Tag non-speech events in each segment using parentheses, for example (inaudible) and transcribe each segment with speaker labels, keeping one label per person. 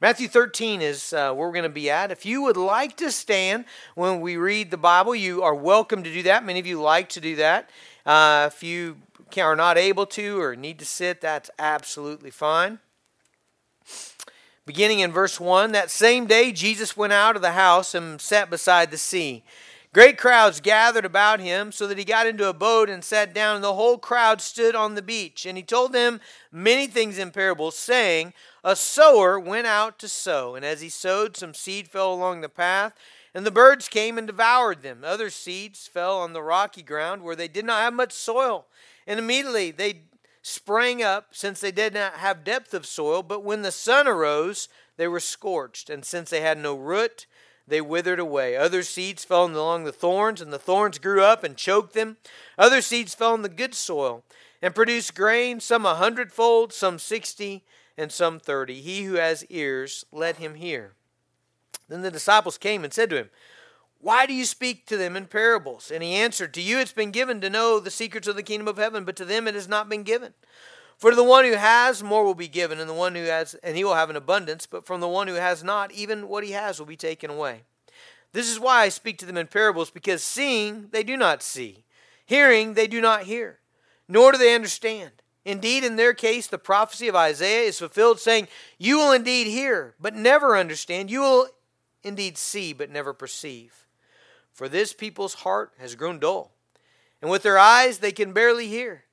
Speaker 1: Matthew 13 is uh, where we're going to be at. If you would like to stand when we read the Bible, you are welcome to do that. Many of you like to do that. Uh, if you are not able to or need to sit, that's absolutely fine. Beginning in verse 1 That same day, Jesus went out of the house and sat beside the sea. Great crowds gathered about him, so that he got into a boat and sat down, and the whole crowd stood on the beach. And he told them many things in parables, saying, A sower went out to sow, and as he sowed, some seed fell along the path, and the birds came and devoured them. Other seeds fell on the rocky ground where they did not have much soil, and immediately they sprang up, since they did not have depth of soil. But when the sun arose, they were scorched, and since they had no root, they withered away. Other seeds fell along the thorns, and the thorns grew up and choked them. Other seeds fell in the good soil and produced grain, some a hundredfold, some sixty, and some thirty. He who has ears, let him hear. Then the disciples came and said to him, Why do you speak to them in parables? And he answered, To you it's been given to know the secrets of the kingdom of heaven, but to them it has not been given. For the one who has, more will be given, and the one who has, and he will have an abundance. But from the one who has not, even what he has will be taken away. This is why I speak to them in parables, because seeing they do not see, hearing they do not hear, nor do they understand. Indeed, in their case, the prophecy of Isaiah is fulfilled, saying, You will indeed hear, but never understand. You will indeed see, but never perceive. For this people's heart has grown dull, and with their eyes they can barely hear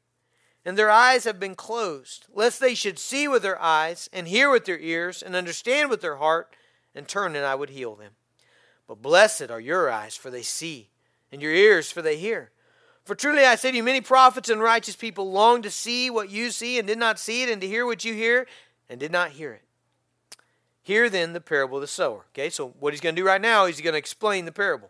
Speaker 1: and their eyes have been closed, lest they should see with their eyes, and hear with their ears, and understand with their heart, and turn, and I would heal them. But blessed are your eyes, for they see, and your ears, for they hear. For truly I say to you, many prophets and righteous people long to see what you see, and did not see it, and to hear what you hear, and did not hear it. Hear then the parable of the sower. Okay, so what he's going to do right now is he's going to explain the parable.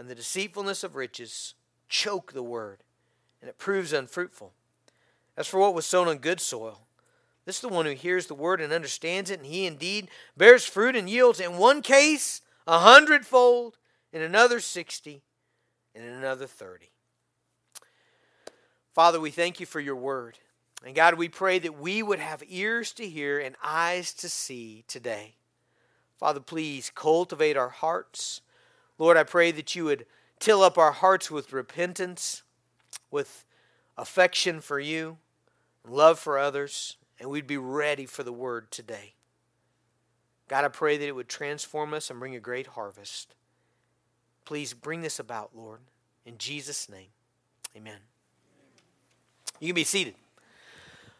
Speaker 1: and the deceitfulness of riches choke the word, and it proves unfruitful. As for what was sown on good soil, this is the one who hears the word and understands it, and he indeed bears fruit and yields, in one case a hundredfold, in another sixty, and in another thirty. Father, we thank you for your word. And God, we pray that we would have ears to hear and eyes to see today. Father, please cultivate our hearts. Lord, I pray that you would till up our hearts with repentance, with affection for you, love for others, and we'd be ready for the word today. God, I pray that it would transform us and bring a great harvest. Please bring this about, Lord. In Jesus' name, amen. You can be seated.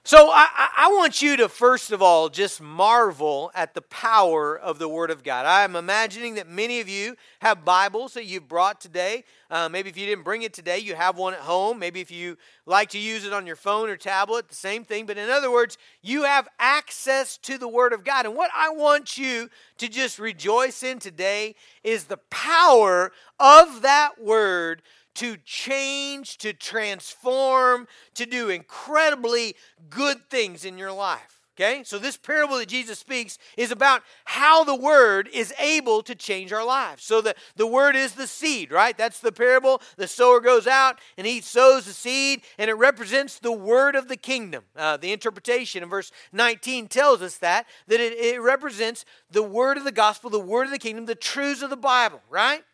Speaker 1: So I, I, want you to first of all just marvel at the power of the Word of God. I'm imagining that many of you have Bibles that you've brought today. Uh, maybe if you didn't bring it today, you have one at home. Maybe if you like to use it on your phone or tablet, the same thing. But in other words, you have access to the Word of God. And what I want you to just rejoice in today is the power of that Word to change, to transform, to do incredibly good things in your life. Okay? So, this parable that Jesus speaks is about how the word is able to change our lives. So, the, the word is the seed, right? That's the parable. The sower goes out and he sows the seed, and it represents the word of the kingdom. Uh, the interpretation in verse 19 tells us that, that it, it represents the word of the gospel, the word of the kingdom, the truths of the Bible, right?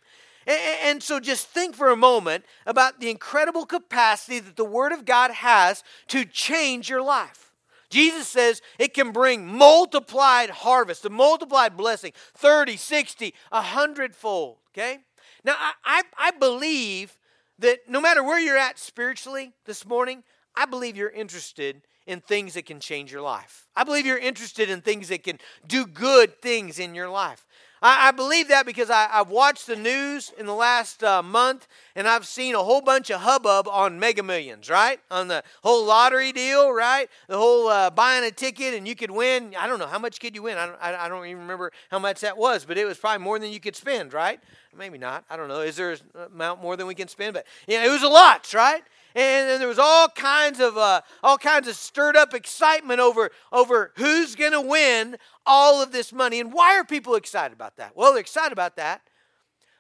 Speaker 1: And so just think for a moment about the incredible capacity that the Word of God has to change your life. Jesus says it can bring multiplied harvest, a multiplied blessing, 30, 60, a hundredfold. Okay? Now, I, I, I believe that no matter where you're at spiritually this morning, I believe you're interested in things that can change your life. I believe you're interested in things that can do good things in your life. I, I believe that because I, have watched the news in the last uh, month and I've seen a whole bunch of hubbub on Mega Millions, right? On the whole lottery deal, right? The whole uh, buying a ticket and you could win. I don't know how much could you win. I don't, I, I don't even remember how much that was, but it was probably more than you could spend, right? Maybe not. I don't know. Is there an amount more than we can spend? But yeah, it was a lot, right? And, and there was all kinds of uh, all kinds of stirred up excitement over over who's going to win all of this money. And why are people excited about that? Well, they're excited about that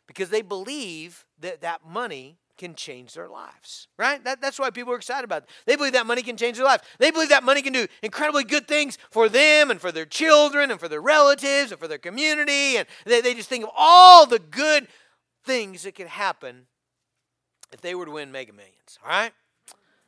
Speaker 1: because they believe that that money can change their lives, right? That, that's why people are excited about it. They believe that money can change their lives. They believe that money can do incredibly good things for them and for their children and for their relatives and for their community. And they, they just think of all the good things that could happen if they were to win mega millions, all right?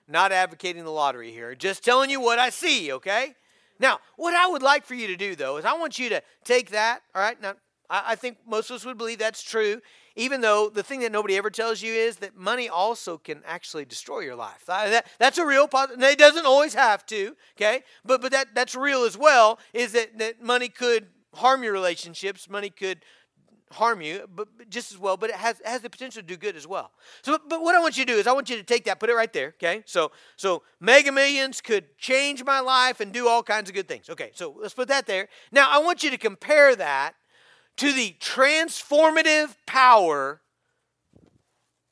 Speaker 1: Not advocating the lottery here, just telling you what I see, okay? Now, what I would like for you to do, though, is I want you to take that, all right? Now, I, I think most of us would believe that's true, even though the thing that nobody ever tells you is that money also can actually destroy your life. Uh, that, that's a real positive. It doesn't always have to, okay? But, but that, that's real as well, is that, that money could harm your relationships, money could harm you, but just as well, but it has, has the potential to do good as well. So, but what I want you to do is I want you to take that, put it right there, okay? So, so mega millions could change my life and do all kinds of good things. Okay, so let's put that there. Now, I want you to compare that to the transformative power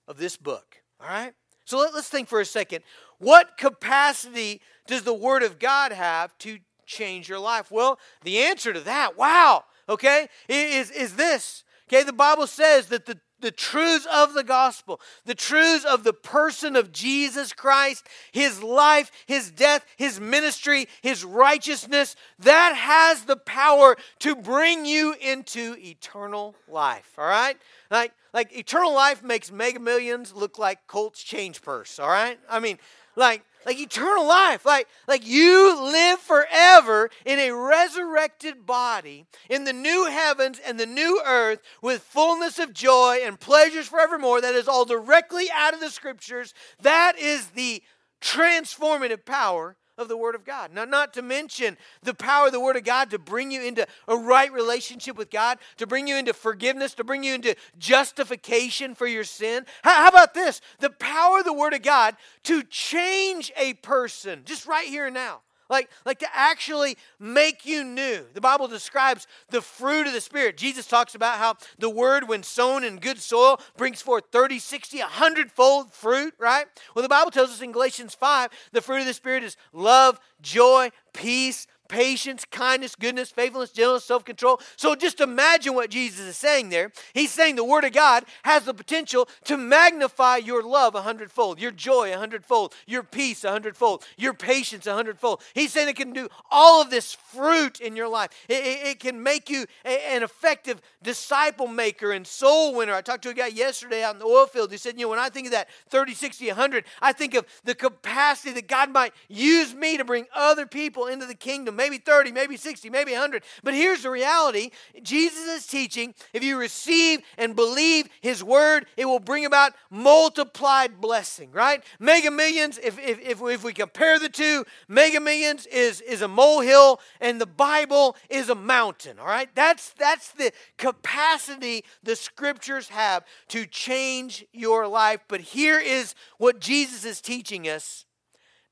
Speaker 1: of this book, all right? So let, let's think for a second. What capacity does the Word of God have to change your life? Well, the answer to that, wow, okay, is, is this Okay, the Bible says that the, the truths of the gospel, the truths of the person of Jesus Christ, his life, his death, his ministry, his righteousness, that has the power to bring you into eternal life. All right? Like, like eternal life makes mega millions look like Colt's change purse. All right? I mean, like, like eternal life. Like, like you live forever in a resurrected body in the new heavens and the new earth with fullness of joy and pleasures forevermore. That is all directly out of the scriptures. That is the transformative power of the Word of God. Now, not to mention the power of the Word of God to bring you into a right relationship with God, to bring you into forgiveness, to bring you into justification for your sin. How, about this? The power of the Word of God to change a person just right here and now like, like to actually make you new. The Bible describes the fruit of the Spirit. Jesus talks about how the word, when sown in good soil, brings forth 30, 60, 100 fold fruit, right? Well, the Bible tells us in Galatians 5 the fruit of the Spirit is love, joy, peace, patience, kindness, goodness, faithfulness, gentleness, self control. So just imagine what Jesus is saying there. He's saying the Word of God has the potential to magnify your love a hundredfold, your joy a hundredfold, your peace a hundredfold, your patience a hundredfold. He's saying it can do all of this fruit in your life. It, it, it can make you a, an effective disciple maker and soul winner. I talked to a guy yesterday out in the oil field. He said, You know, when I think of that 30, 60, 100, I think of the capacity that God might use me to bring other people into the kingdom maybe 30, maybe 60, maybe 100. But here's the reality Jesus is teaching if you receive and believe his word, it will bring about multiplied blessing, right? Mega millions, if, if, if, if we compare the two, mega millions is, is a molehill and the Bible is a mountain, all right? That's, that's the capacity the scriptures have to change your life. But here is what Jesus is teaching us.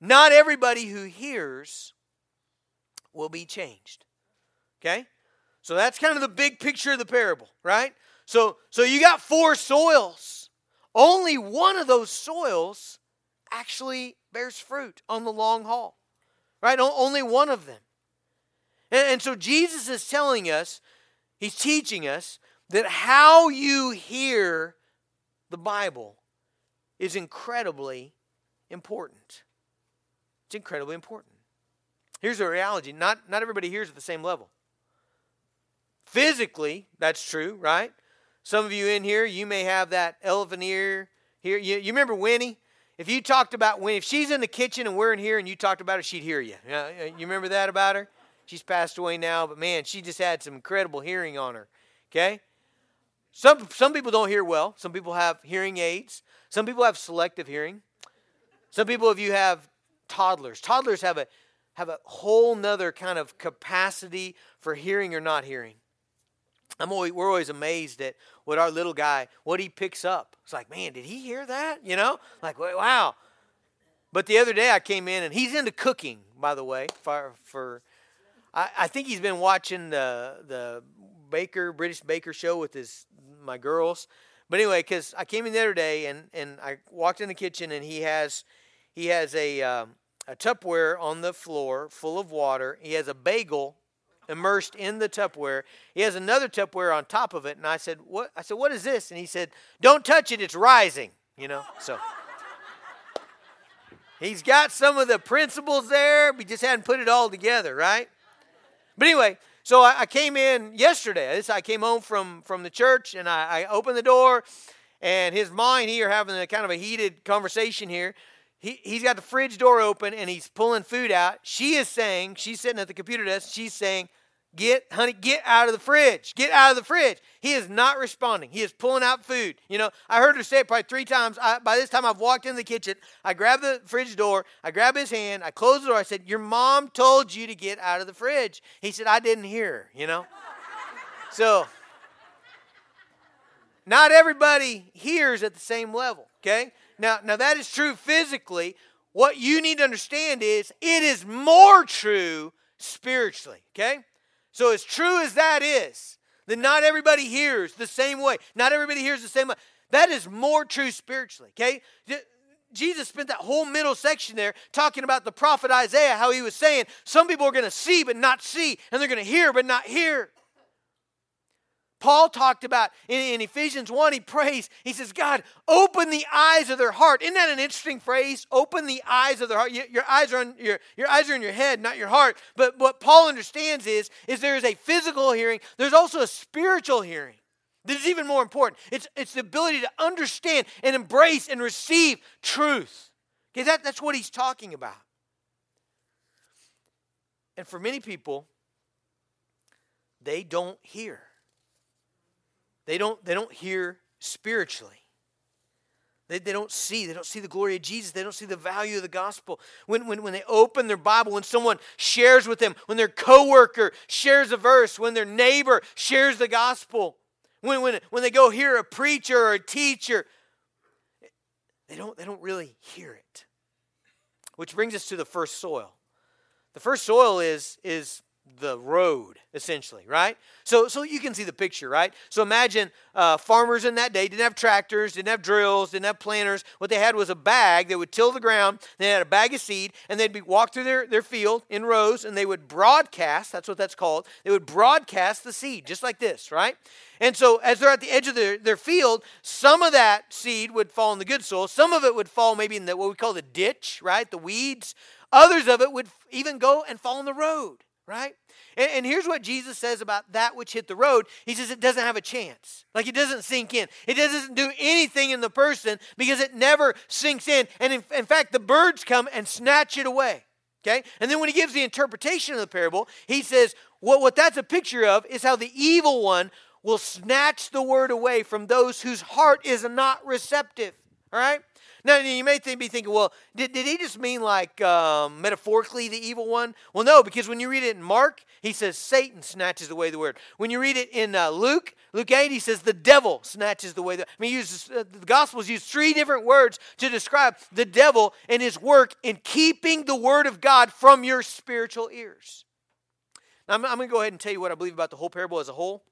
Speaker 1: Not everybody who hears will be changed. Okay? So that's kind of the big picture of the parable, right? So so you got four soils. Only one of those soils actually bears fruit on the long haul. Right? Only one of them. And, and so Jesus is telling us, he's teaching us that how you hear the Bible is incredibly important. It's incredibly important. Here's the reality not, not everybody hears at the same level. Physically, that's true, right? Some of you in here, you may have that elephant ear here. You, you remember Winnie? If you talked about Winnie, if she's in the kitchen and we're in here and you talked about her, she'd hear you. You remember that about her? She's passed away now, but man, she just had some incredible hearing on her. Okay? Some, some people don't hear well. Some people have hearing aids. Some people have selective hearing. Some people, if you have toddlers, toddlers have a have a whole nother kind of capacity for hearing or not hearing. I'm always, we're always amazed at what our little guy, what he picks up. It's like, man, did he hear that? You know, like, wow. But the other day I came in and he's into cooking, by the way. For, for I, I think he's been watching the the Baker British Baker show with his my girls. But anyway, because I came in the other day and and I walked in the kitchen and he has he has a um, a Tupperware on the floor full of water. He has a bagel immersed in the Tupperware. He has another Tupperware on top of it, and I said, "What?" I said, "What is this?" And he said, "Don't touch it. It's rising." You know, so. He's got some of the principles there, but just hadn't put it all together, right? But anyway, so I, I came in yesterday. I came home from, from the church and I, I opened the door, and his mind here having a kind of a heated conversation here he, he's got the fridge door open and he's pulling food out. She is saying, she's sitting at the computer desk, she's saying, Get, honey, get out of the fridge. Get out of the fridge. He is not responding. He is pulling out food. You know, I heard her say it probably three times. I, by this time, I've walked in the kitchen. I grab the fridge door. I grab his hand. I close the door. I said, Your mom told you to get out of the fridge. He said, I didn't hear you know? so, not everybody hears at the same level, okay? Now, now that is true physically. What you need to understand is it is more true spiritually, okay? So as true as that is, that not everybody hears the same way. Not everybody hears the same way. That is more true spiritually, okay? Jesus spent that whole middle section there talking about the prophet Isaiah, how he was saying some people are going to see but not see, and they're going to hear but not hear. Paul talked about in, in, Ephesians 1, he prays, he says, God, open the eyes of their heart. Isn't that an interesting phrase? Open the eyes of their heart. Your, your eyes are on your, your eyes are in your head, not your heart. But what Paul understands is, is there is a physical hearing, there's also a spiritual hearing. This is even more important. It's, it's the ability to understand and embrace and receive truth. Okay, that, that's what he's talking about. And for many people, they don't hear. They don't, they don't hear spiritually. They, they don't see. They don't see the glory of Jesus. They don't see the value of the gospel. When, when, when they open their Bible, when someone shares with them, when their coworker shares a verse, when their neighbor shares the gospel, when, when, when they go hear a preacher or a teacher, they don't, they don't really hear it. Which brings us to the first soil. The first soil is, is the road essentially right? So so you can see the picture right? So imagine uh, farmers in that day didn't have tractors didn't have drills didn't have planters. What they had was a bag that would till the ground they had a bag of seed and they'd be walk through their, their field in rows and they would broadcast that's what that's called they would broadcast the seed just like this right? And so as they're at the edge of their, their field some of that seed would fall in the good soil some of it would fall maybe in the what we call the ditch right the weeds. Others of it would even go and fall in the road right? And, and, here's what Jesus says about that which hit the road. He says it doesn't have a chance. Like it doesn't sink in. It doesn't do anything in the person because it never sinks in. And in, in fact, the birds come and snatch it away. Okay? And then when he gives the interpretation of the parable, he says, what, what that's a picture of is how the evil one will snatch the word away from those whose heart is not receptive. All right? Now, you may be thinking, well, did, did he just mean like um, metaphorically the evil one? Well, no, because when you read it in Mark, he says Satan snatches away the word. When you read it in uh, Luke, Luke 8, he says the devil snatches the way. I mean, uses, uh, the Gospels use three different words to describe the devil and his work in keeping the word of God from your spiritual ears. Now, I'm, I'm going to go ahead and tell you what I believe about the whole parable as a whole.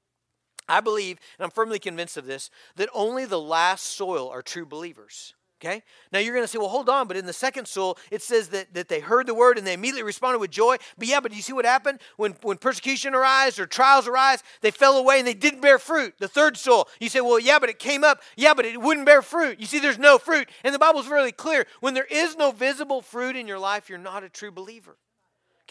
Speaker 1: I believe, and I'm firmly convinced of this, that only the last soil are true believers. Okay? Now you're going to say, well, hold on, but in the second soul, it says that, that they heard the word and they immediately responded with joy. But yeah, but you see what happened? When, when persecution arise or trials arise, they fell away and they didn't bear fruit. The third soul, you say, well, yeah, but it came up. Yeah, but it wouldn't bear fruit. You see, there's no fruit. And the Bible's really clear. When there is no visible fruit in your life, you're not a true believer.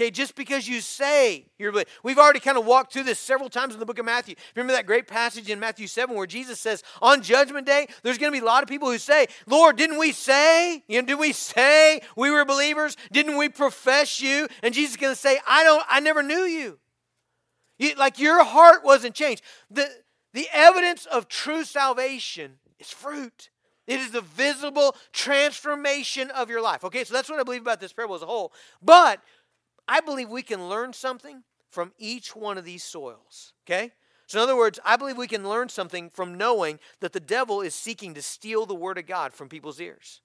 Speaker 1: Okay, just because you say you're We've already kind of walked through this several times in the book of Matthew. Remember that great passage in Matthew 7 where Jesus says, on judgment day, there's going to be a lot of people who say, Lord, didn't we say? You know, did we say we were believers? Didn't we profess you? And Jesus is going to say, I don't, I never knew you. you. Like your heart wasn't changed. The, the evidence of true salvation is fruit. It is the visible transformation of your life. Okay, so that's what I believe about this parable as a whole. But I believe we can learn something from each one of these soils. Okay? So, in other words, I believe we can learn something from knowing that the devil is seeking to steal the Word of God from people's ears.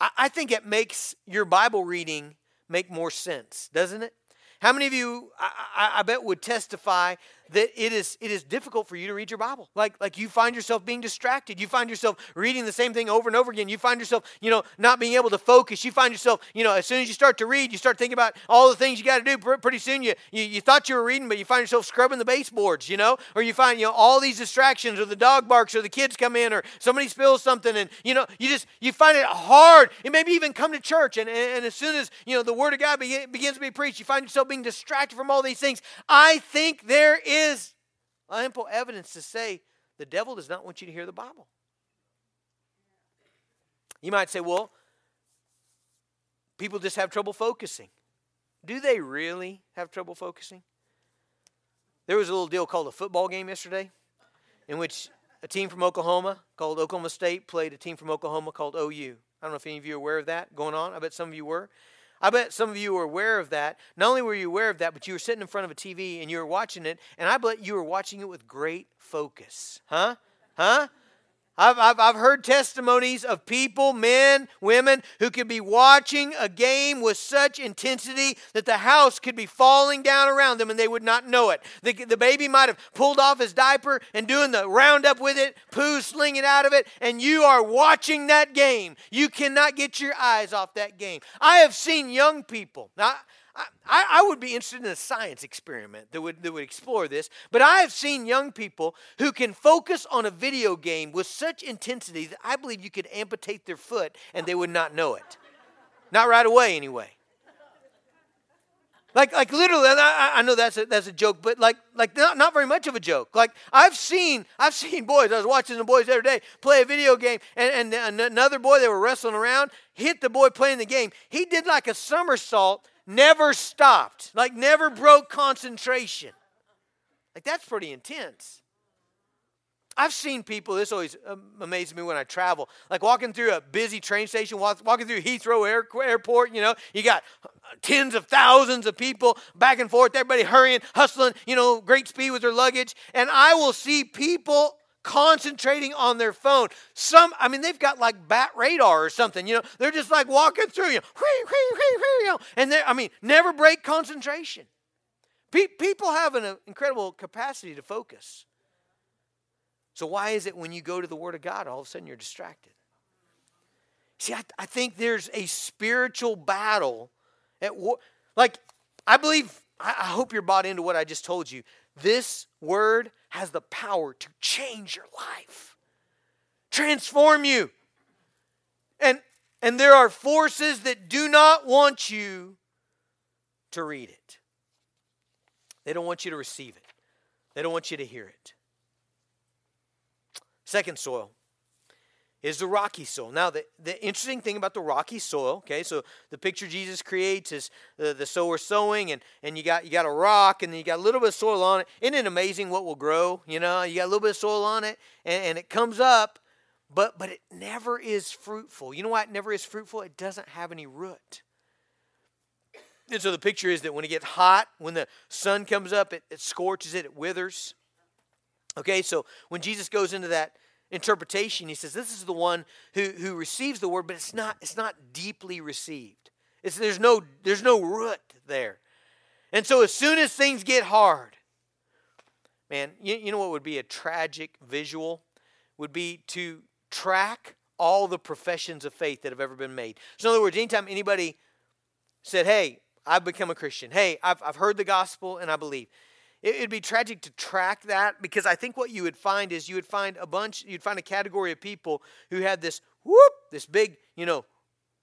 Speaker 1: I, I think it makes your Bible reading make more sense, doesn't it? How many of you, I, I, I, bet, would testify that it is it is difficult for you to read your Bible? Like like you find yourself being distracted. You find yourself reading the same thing over and over again. You find yourself, you know, not being able to focus. You find yourself, you know, as soon as you start to read, you start thinking about all the things you got to do. Pretty soon, you, you you thought you were reading, but you find yourself scrubbing the baseboards, you know, or you find you know all these distractions, or the dog barks, or the kids come in, or somebody spills something, and you know you just you find it hard. And maybe even come to church, and, and, and as soon as you know the Word of God begins to be preached, you find yourself being distracted from all these things. I think there is ample evidence to say the devil does not want you to hear the Bible. You might say, well, people just have trouble focusing. Do they really have trouble focusing? There was a little deal called a football game yesterday in which a team from Oklahoma called Oklahoma State played a team from Oklahoma called OU. I don't know if any of you are aware of that going on. I bet some of you were. I bet some of you were aware of that. Not only were you aware of that, but you were sitting in front of a TV and you were watching it, and I bet you were watching it with great focus. Huh? Huh? I've, I've, I've heard testimonies of people, men, women, who could be watching a game with such intensity that the house could be falling down around them and they would not know it. The, the baby might have pulled off his diaper and doing the roundup with it, poo slinging out of it, and you are watching that game. You cannot get your eyes off that game. I have seen young people. Now, I, I would be interested in a science experiment that would, that would explore this, but I have seen young people who can focus on a video game with such intensity that I believe you could amputate their foot and they would not know it. Not right away, anyway. Like, like literally, I, I know that's a, that's a joke, but like, like not, not very much of a joke. Like I've seen, I've seen boys. I was watching the boys the other day play a video game, and, and another boy they were wrestling around hit the boy playing the game. He did like a somersault never stopped, like never broke concentration. Like that's pretty intense. I've seen people, this always um, amazes me when I travel, like walking through a busy train station, walking through Heathrow Air, Airport, you know, you got uh, tens of thousands of people back and forth, everybody hurrying, hustling, you know, great speed with their luggage. And I will see people concentrating on their phone. Some, I mean, they've got like bat radar or something. You know, they're just like walking through you, know, and they, I mean, never break concentration. Pe- people have an uh, incredible capacity to focus. So why is it when you go to the Word of God, all of a sudden you're distracted? See, I, I think there's a spiritual battle at war. Like, I believe, I, I hope you're bought into what I just told you. This word has the power to change your life, transform you. And, and there are forces that do not want you to read it, they don't want you to receive it, they don't want you to hear it. Second soil is the rocky soil. Now, the, the interesting thing about the rocky soil, okay, so the picture Jesus creates is the, the sower sowing, and, and you got you got a rock, and then you got a little bit of soil on it. Isn't it amazing what will grow? You know, you got a little bit of soil on it, and, and it comes up, but but it never is fruitful. You know why it never is fruitful? It doesn't have any root. And so the picture is that when it gets hot, when the sun comes up, it, it scorches it, it withers. Okay, so when Jesus goes into that interpretation, he says this is the one who, who receives the word, but it's not, it's not deeply received. It's, there's, no, there's no root there. And so as soon as things get hard, man, you, you know what would be a tragic visual? Would be to track all the professions of faith that have ever been made. So in other words, anytime anybody said, hey, I've become a Christian. Hey, I've, I've heard the gospel and I believe. It'd be tragic to track that because I think what you would find is you would find a bunch, you'd find a category of people who had this whoop, this big, you know,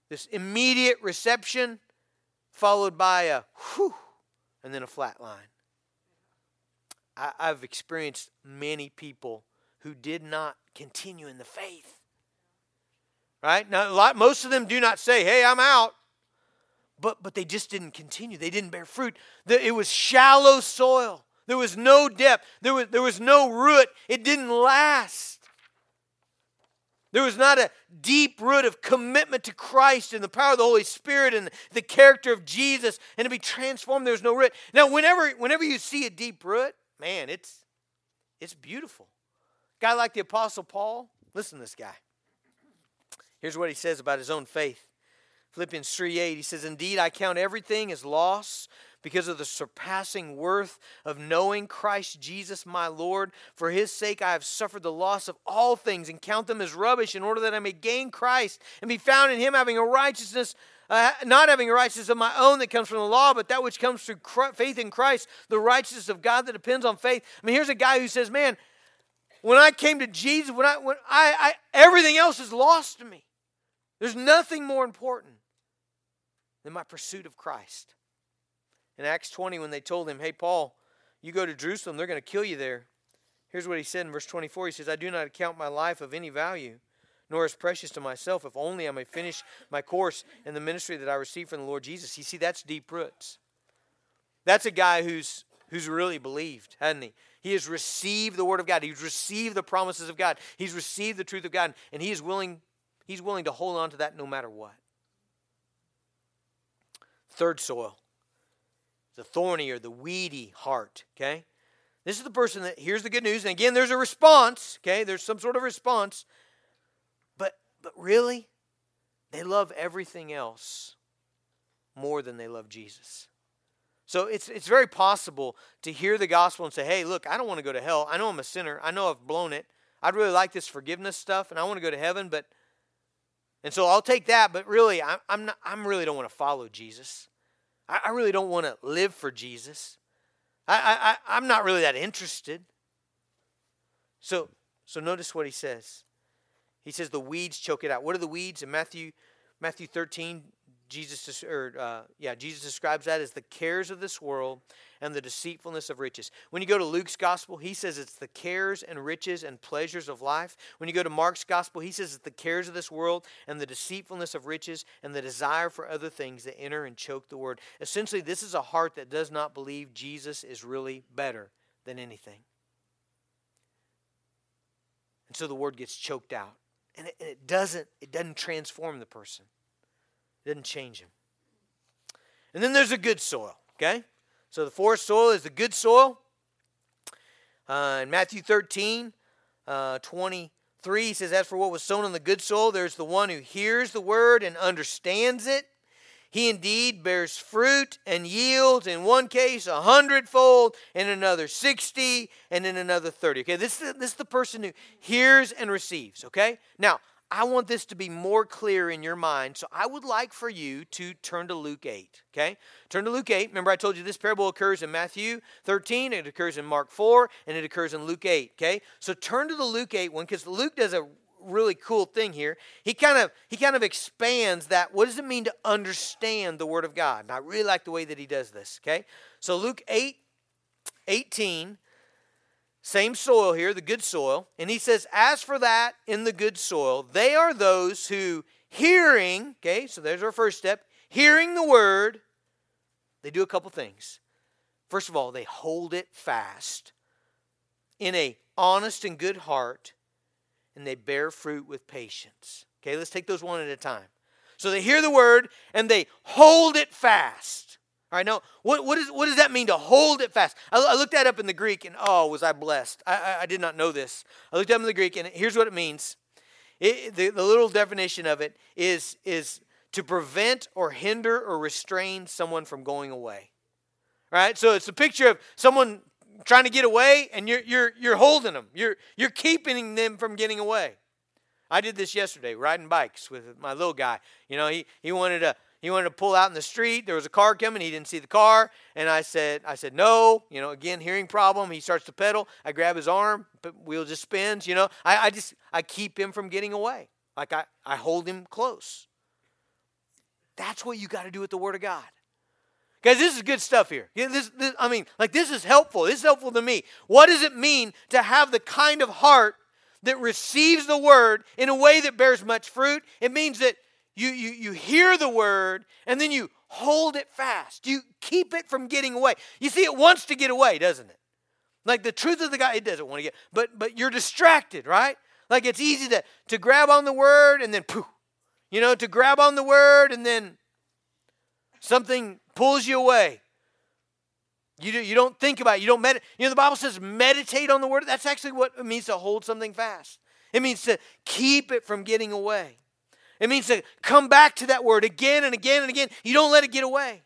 Speaker 1: this immediate reception followed by a whew, and then a flat line. I, I've experienced many people who did not continue in the faith. Right? Now, a lot, most of them do not say, hey, I'm out but but they just didn't continue they didn't bear fruit it was shallow soil there was no depth. There was, there was no root. It didn't last. There was not a deep root of commitment to Christ and the power of the Holy Spirit and the character of Jesus and to be transformed. There was no root. Now, whenever, whenever you see a deep root, man, it's it's beautiful. Guy like the Apostle Paul, listen to this guy. Here's what he says about his own faith. Philippians 3 8, he says, Indeed, I count everything as loss because of the surpassing worth of knowing Christ Jesus my Lord. For his sake I have suffered the loss of all things and count them as rubbish in order that I may gain Christ and be found in him having a righteousness. Uh, not having a righteousness of my own that comes from the law, but that which comes through faith in Christ, the righteousness of God that depends on faith. I mean, here's a guy who says, "Man, when I came to Jesus, when I, when I, I everything else is lost to me. There's nothing more important than my pursuit of Christ." In Acts 20, when they told him, Hey, Paul, you go to Jerusalem, they're going to kill you there. Here's what he said in verse 24 He says, I do not account my life of any value, nor as precious to myself, if only I may finish my course in the ministry that I received from the Lord Jesus. You see, that's deep roots. That's a guy who's who's really believed, hasn't he? He has received the word of God. He's received the promises of God. He's received the truth of God, and he is willing, he's willing to hold on to that no matter what. Third soil the thorny or the weedy heart, okay? This is the person that hears the good news, and again, there's a response, okay? There's some sort of response. But but really, they love everything else more than they love Jesus. So it's it's very possible to hear the gospel and say, "Hey, look, I don't want to go to hell. I know I'm a sinner. I know I've blown it. I'd really like this forgiveness stuff, and I want to go to heaven, but." And so I'll take that, but really, I'm, I'm not. I'm really don't want to follow Jesus. I, I really don't want to live for Jesus. I, I, I'm not really that interested. So, so notice what he says. He says the weeds choke it out. What are the weeds? In Matthew, Matthew 13, Jesus, or uh, yeah, Jesus describes that as the cares of this world and the deceitfulness of riches. When you go to Luke's gospel, he says it's the cares and riches and pleasures of life. When you go to Mark's gospel, he says it's the cares of this world and the deceitfulness of riches and the desire for other things that enter and choke the word. Essentially, this is a heart that does not believe Jesus is really better than anything. And so the word gets choked out. And it, and it doesn't it doesn't transform the person. It doesn't change him. And then there's a good soil, okay? So the forest soil is the good soil. Uh, in Matthew 13, uh, 23, he says, As for what was sown on the good soil, there's the one who hears the word and understands it. He indeed bears fruit and yields, in one case a hundredfold, in another sixty, and in another thirty. Okay, this is, this is the person who hears and receives. Okay, now I want this to be more clear in your mind. So I would like for you to turn to Luke 8. Okay? Turn to Luke 8. Remember, I told you this parable occurs in Matthew 13, it occurs in Mark 4, and it occurs in Luke 8. Okay? So turn to the Luke 8 one because Luke does a really cool thing here. He kind of he kind of expands that. What does it mean to understand the Word of God? And I really like the way that he does this. Okay? So Luke 8, 18 same soil here, the good soil. And he says, As for that in the good soil, they are those who, hearing, okay, so there's our first step, hearing the word, they do a couple things. First of all, they hold it fast in a honest and good heart, and they bear fruit with patience. Okay, let's take those one at a time. So they hear the word and they hold it fast. All right, now, what, what, is, what does that mean to hold it fast? I, I looked that up in the Greek, and oh, was I blessed. I, I, I, did not know this. I looked up in the Greek, and here's what it means. It, the, the little definition of it is, is to prevent or hinder or restrain someone from going away. Right, so it's a picture of someone trying to get away, and you're, you're, you're holding them. You're, you're keeping them from getting away. I did this yesterday, riding bikes with my little guy. You know, he, he wanted to he wanted to pull out in the street. There was a car coming. He didn't see the car. And I said, I said, no. You know, again, hearing problem. He starts to pedal. I grab his arm. Wheel just spins. You know, I, I just, I keep him from getting away. Like I, I hold him close. That's what you got to do with the Word of God. Guys, this is good stuff here. This, this, I mean, like this is helpful. This is helpful to me. What does it mean to have the kind of heart that receives the word in a way that bears much fruit? It means that you, you, you hear the word and then you hold it fast. You keep it from getting away. You see, it wants to get away, doesn't it? Like the truth of the guy, it doesn't want to get, but but you're distracted, right? Like it's easy to to grab on the word and then poof, you know, to grab on the word and then something pulls you away. You, do, you don't think about it. You don't meditate. You know, the Bible says meditate on the word. That's actually what it means to hold something fast. It means to keep it from getting away. It means to come back to that word again and again and again. You don't let it get away.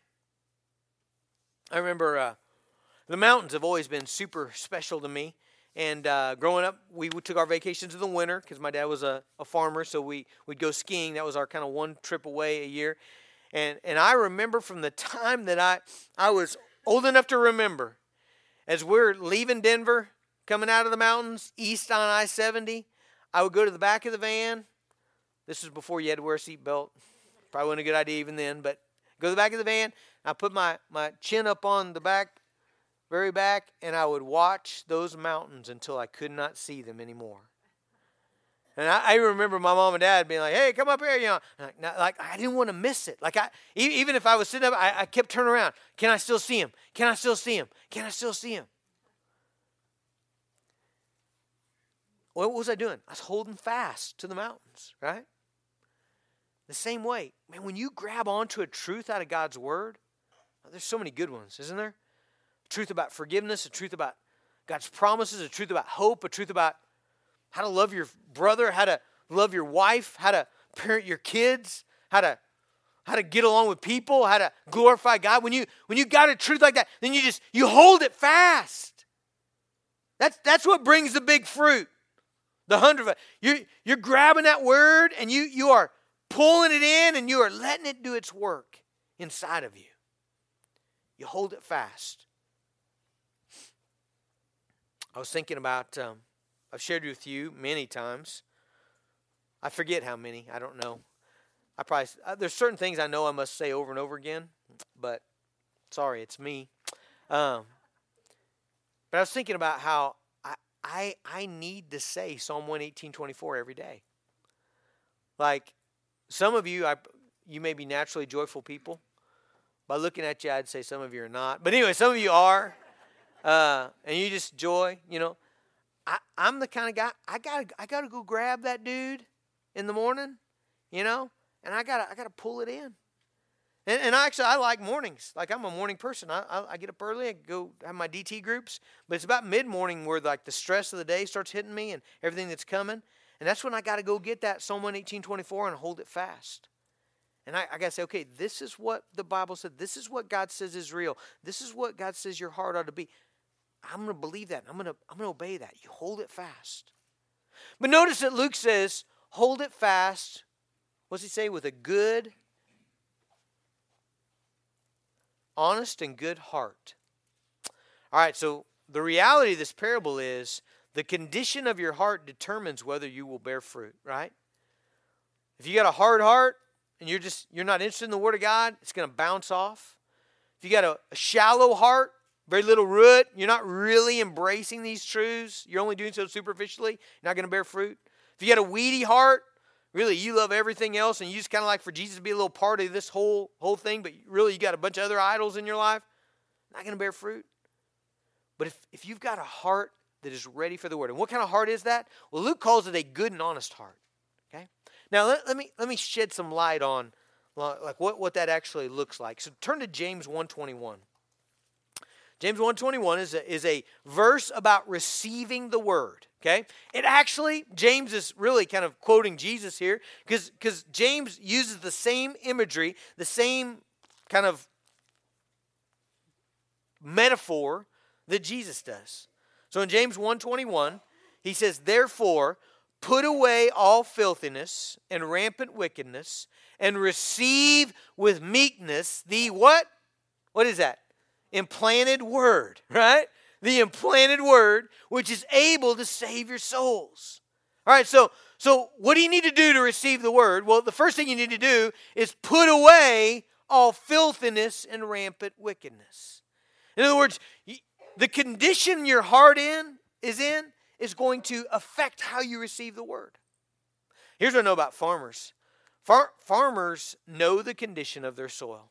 Speaker 1: I remember uh, the mountains have always been super special to me. And uh, growing up, we took our vacations in the winter because my dad was a, a farmer, so we, we'd go skiing. That was our kind of one trip away a year. And, and I remember from the time that I, I was old enough to remember, as we're leaving Denver, coming out of the mountains, east on I 70, I would go to the back of the van. This was before you had to wear a seatbelt. Probably wasn't a good idea even then, but go to the back of the van. I put my, my chin up on the back very back, and I would watch those mountains until I could not see them anymore. And I, I remember my mom and dad being like, "Hey, come up here," you know. Like, like, I didn't want to miss it. Like I, even if I was sitting up, I, I kept turning around. Can I still see him? Can I still see him? Can I still see him? What was I doing? I was holding fast to the mountains, right? The same way, man. When you grab onto a truth out of God's word, oh, there's so many good ones, isn't there? truth about forgiveness, a truth about God's promises, a truth about hope, a truth about how to love your brother, how to love your wife, how to parent your kids, how to how to get along with people, how to glorify God. When you when you got a truth like that, then you just you hold it fast. That's that's what brings the big fruit. The hundred you're you're grabbing that word and you you are pulling it in and you are letting it do its work inside of you. You hold it fast. I was thinking about, um, I've shared with you many times. I forget how many, I don't know. I probably, uh, there's certain things I know I must say over and over again, but sorry, it's me. Um, but I was thinking about how I, I, I need to say Psalm 118, 24 every day. Like some of you, I, you may be naturally joyful people. By looking at you, I'd say some of you are not. But anyway, some of you are uh, and you just joy, you know. I, I'm the kind of guy I gotta I gotta go grab that dude in the morning, you know, and I gotta I gotta pull it in. And, and actually, I like mornings. Like I'm a morning person. I, I, I get up early. I go have my DT groups, but it's about mid morning where like the stress of the day starts hitting me and everything that's coming, and that's when I got to go get that Psalm 118:24 and hold it fast. And I, I got to say, okay, this is what the Bible said. This is what God says is real. This is what God says your heart ought to be. I'm going to believe that. I'm going to I'm going to obey that. You hold it fast. But notice that Luke says, hold it fast. What's he say? With a good, honest, and good heart. All right, so the reality of this parable is the condition of your heart determines whether you will bear fruit, right? If you got a hard heart and you're just you're not interested in the word of God, it's going to bounce off. If you got a, a shallow heart, very little root. You're not really embracing these truths. You're only doing so superficially. You're not going to bear fruit. If you got a weedy heart, really you love everything else and you just kind of like for Jesus to be a little part of this whole whole thing, but really you got a bunch of other idols in your life, not going to bear fruit. But if, if you've got a heart that is ready for the word, and what kind of heart is that? Well, Luke calls it a good and honest heart. Okay? Now let, let me let me shed some light on like what, what that actually looks like. So turn to James 121. James 121 is a, is a verse about receiving the word. Okay? It actually, James is really kind of quoting Jesus here because James uses the same imagery, the same kind of metaphor that Jesus does. So in James 121, he says, Therefore, put away all filthiness and rampant wickedness, and receive with meekness the what? What is that? implanted word, (laughs) right? The implanted word, which is able to save your souls. All right, so so what do you need to do to receive the word? Well, the first thing you need to do is put away all filthiness and rampant wickedness. In other words, the condition your heart in is in is going to affect how you receive the word. Here's what I know about farmers. Far- farmers know the condition of their soil.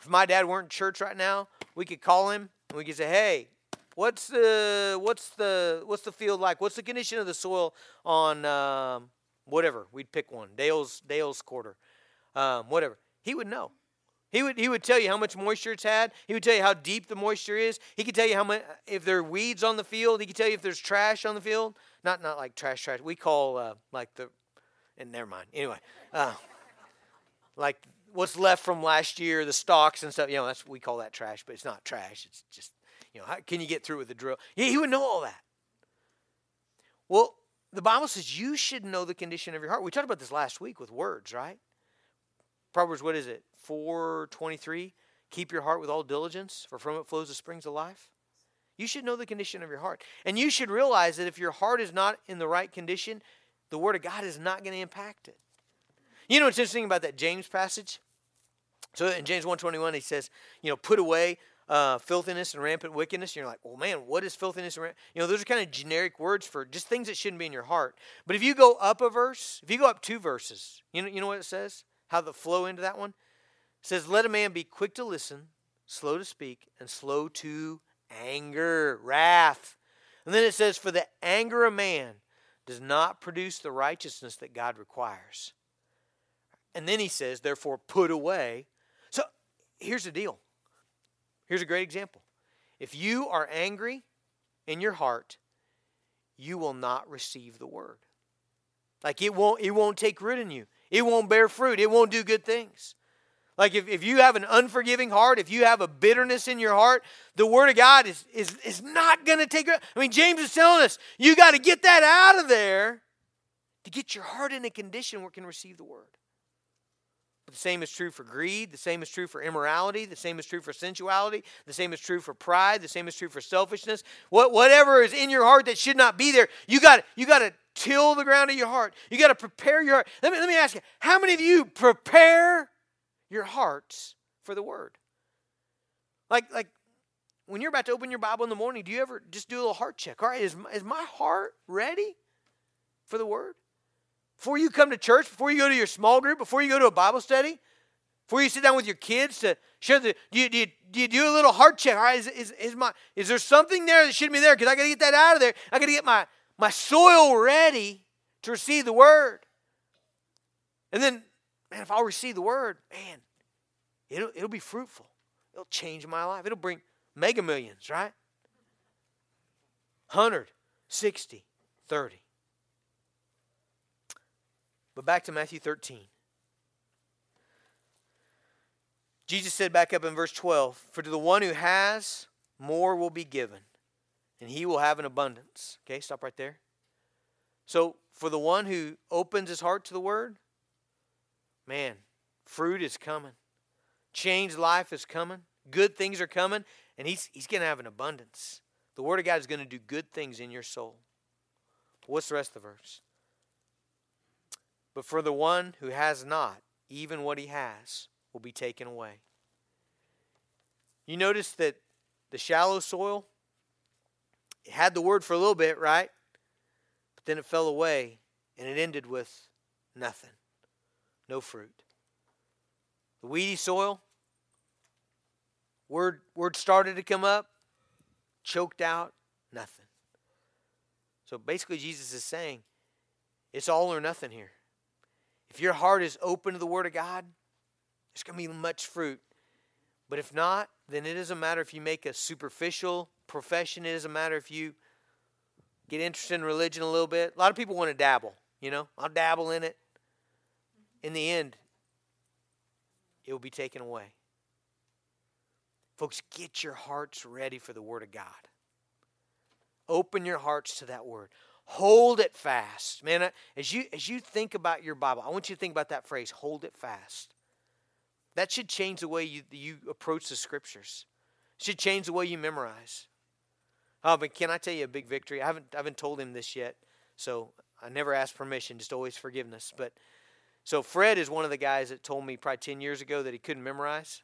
Speaker 1: If my dad weren't in church right now, we could call him and we could say, "Hey, what's the what's the what's the field like? What's the condition of the soil on um, whatever? We'd pick one, Dale's Dale's quarter, um, whatever. He would know. He would, he would tell you how much moisture it's had. He would tell you how deep the moisture is. He could tell you how much if there are weeds on the field. He could tell you if there's trash on the field. Not not like trash trash. We call uh, like the and never mind. Anyway, uh, like what's left from last year, the stalks and stuff. You know, that's we call that trash, but it's not trash. It's just you know, how can you get through with the drill? He, he would know all that. Well, the Bible says you should know the condition of your heart. We talked about this last week with words, right? Proverbs, what is it? 423. Keep your heart with all diligence, for from it flows the springs of life. You should know the condition of your heart. And you should realize that if your heart is not in the right condition, the Word of God is not going to impact it. You know what's interesting about that James passage? So in James 121, he says, you know, put away uh, filthiness and rampant wickedness. And you're like, well, man, what is filthiness and? You know, those are kind of generic words for just things that shouldn't be in your heart. But if you go up a verse, if you go up two verses, you know, you know what it says? How the flow into that one? It says, let a man be quick to listen, slow to speak, and slow to anger, wrath. And then it says, for the anger of man does not produce the righteousness that God requires. And then he says, therefore, put away. So here's the deal. Here's a great example. If you are angry in your heart, you will not receive the word. Like it won't, it won't take root in you. It won't bear fruit. It won't do good things. Like if, if you have an unforgiving heart, if you have a bitterness in your heart, the word of God is, is, is not going to take. I mean, James is telling us you got to get that out of there to get your heart in a condition where it can receive the word. The same is true for greed. The same is true for immorality. The same is true for sensuality. The same is true for pride. The same is true for selfishness. What, whatever is in your heart that should not be there, you got you got to till the ground of your heart. You got to prepare your heart. Let me, let me ask you how many of you prepare your hearts for the word. Like, like when you're about to open your Bible in the morning, do you ever just do a little heart check? All right, is, is my heart ready for the word? Before you come to church, before you go to your small group, before you go to a Bible study, before you sit down with your kids to share the, do you, do you, do, you do a little heart check? All right, is, is, is, my, is there something there that shouldn't be there? Because I got to get that out of there. I got to get my, my soil ready to receive the word. And then man, if I'll receive the word, man, it'll, it'll be fruitful. It'll change my life. It'll bring mega millions, right? 100, 60, 30. But back to Matthew 13. Jesus said back up in verse 12 For to the one who has, more will be given, and he will have an abundance. Okay, stop right there. So, for the one who opens his heart to the word, man, fruit is coming. Changed life is coming. Good things are coming. And he's, he's going to have an abundance. The Word of God is going to do good things in your soul. What's the rest of the verse? But for the one who has not, even what he has will be taken away. You notice that the shallow soil, it had the word for a little bit, right? But then it fell away and it ended with nothing no fruit. The weedy soil, word, word started to come up, choked out, nothing. So basically, Jesus is saying it's all or nothing here. If your heart is open to the Word of God, there's going to be much fruit. But if not, then it doesn't matter if you make a superficial profession. It doesn't matter if you get interested in religion a little bit. A lot of people want to dabble, you know, I'll dabble in it in the end, it will be taken away. Folks, get your hearts ready for the Word of God. Open your hearts to that Word. Hold it fast. Man, as you, as you think about your Bible, I want you to think about that phrase, hold it fast. That should change the way you, you approach the Scriptures. It should change the way you memorize. Oh, but can I tell you a big victory? I haven't, I haven't told him this yet, so I never ask permission, just always forgiveness. But so Fred is one of the guys that told me probably 10 years ago that he couldn't memorize.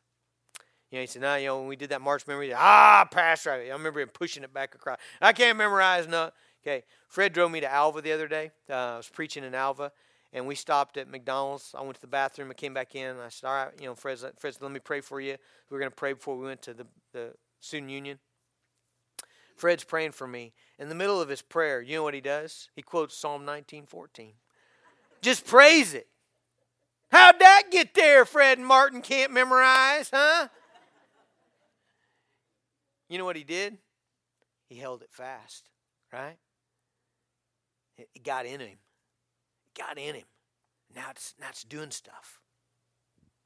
Speaker 1: You know, he said, no, you know, when we did that March memory, said, ah, pastor, I remember him pushing it back across. I can't memorize, no. Okay, Fred drove me to Alva the other day. Uh, I was preaching in Alva, and we stopped at McDonald's. I went to the bathroom. I came back in. And I said, all right, you know, Fred, Fred let me pray for you. We were going to pray before we went to the, the student union. Fred's praying for me. In the middle of his prayer, you know what he does? He quotes Psalm 19, 14. Just praise it. How'd that get there, Fred and Martin can't memorize, huh? You know what he did? He held it fast, right? It got in him. Got in him. Now it's, now it's doing stuff.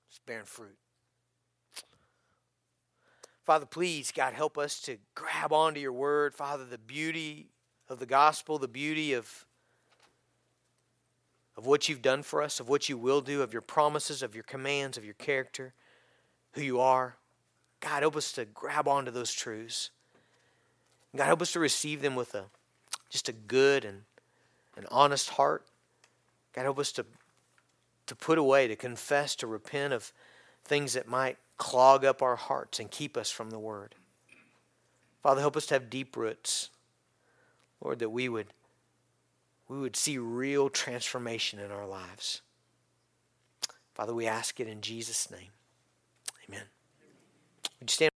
Speaker 1: It's bearing fruit. Father, please, God, help us to grab onto your word. Father, the beauty of the gospel, the beauty of, of what you've done for us, of what you will do, of your promises, of your commands, of your character, who you are. God, help us to grab onto those truths. God, help us to receive them with a just a good and an honest heart. God, help us to, to put away, to confess, to repent of things that might clog up our hearts and keep us from the Word. Father, help us to have deep roots. Lord, that we would we would see real transformation in our lives. Father, we ask it in Jesus' name. Amen. Would you stand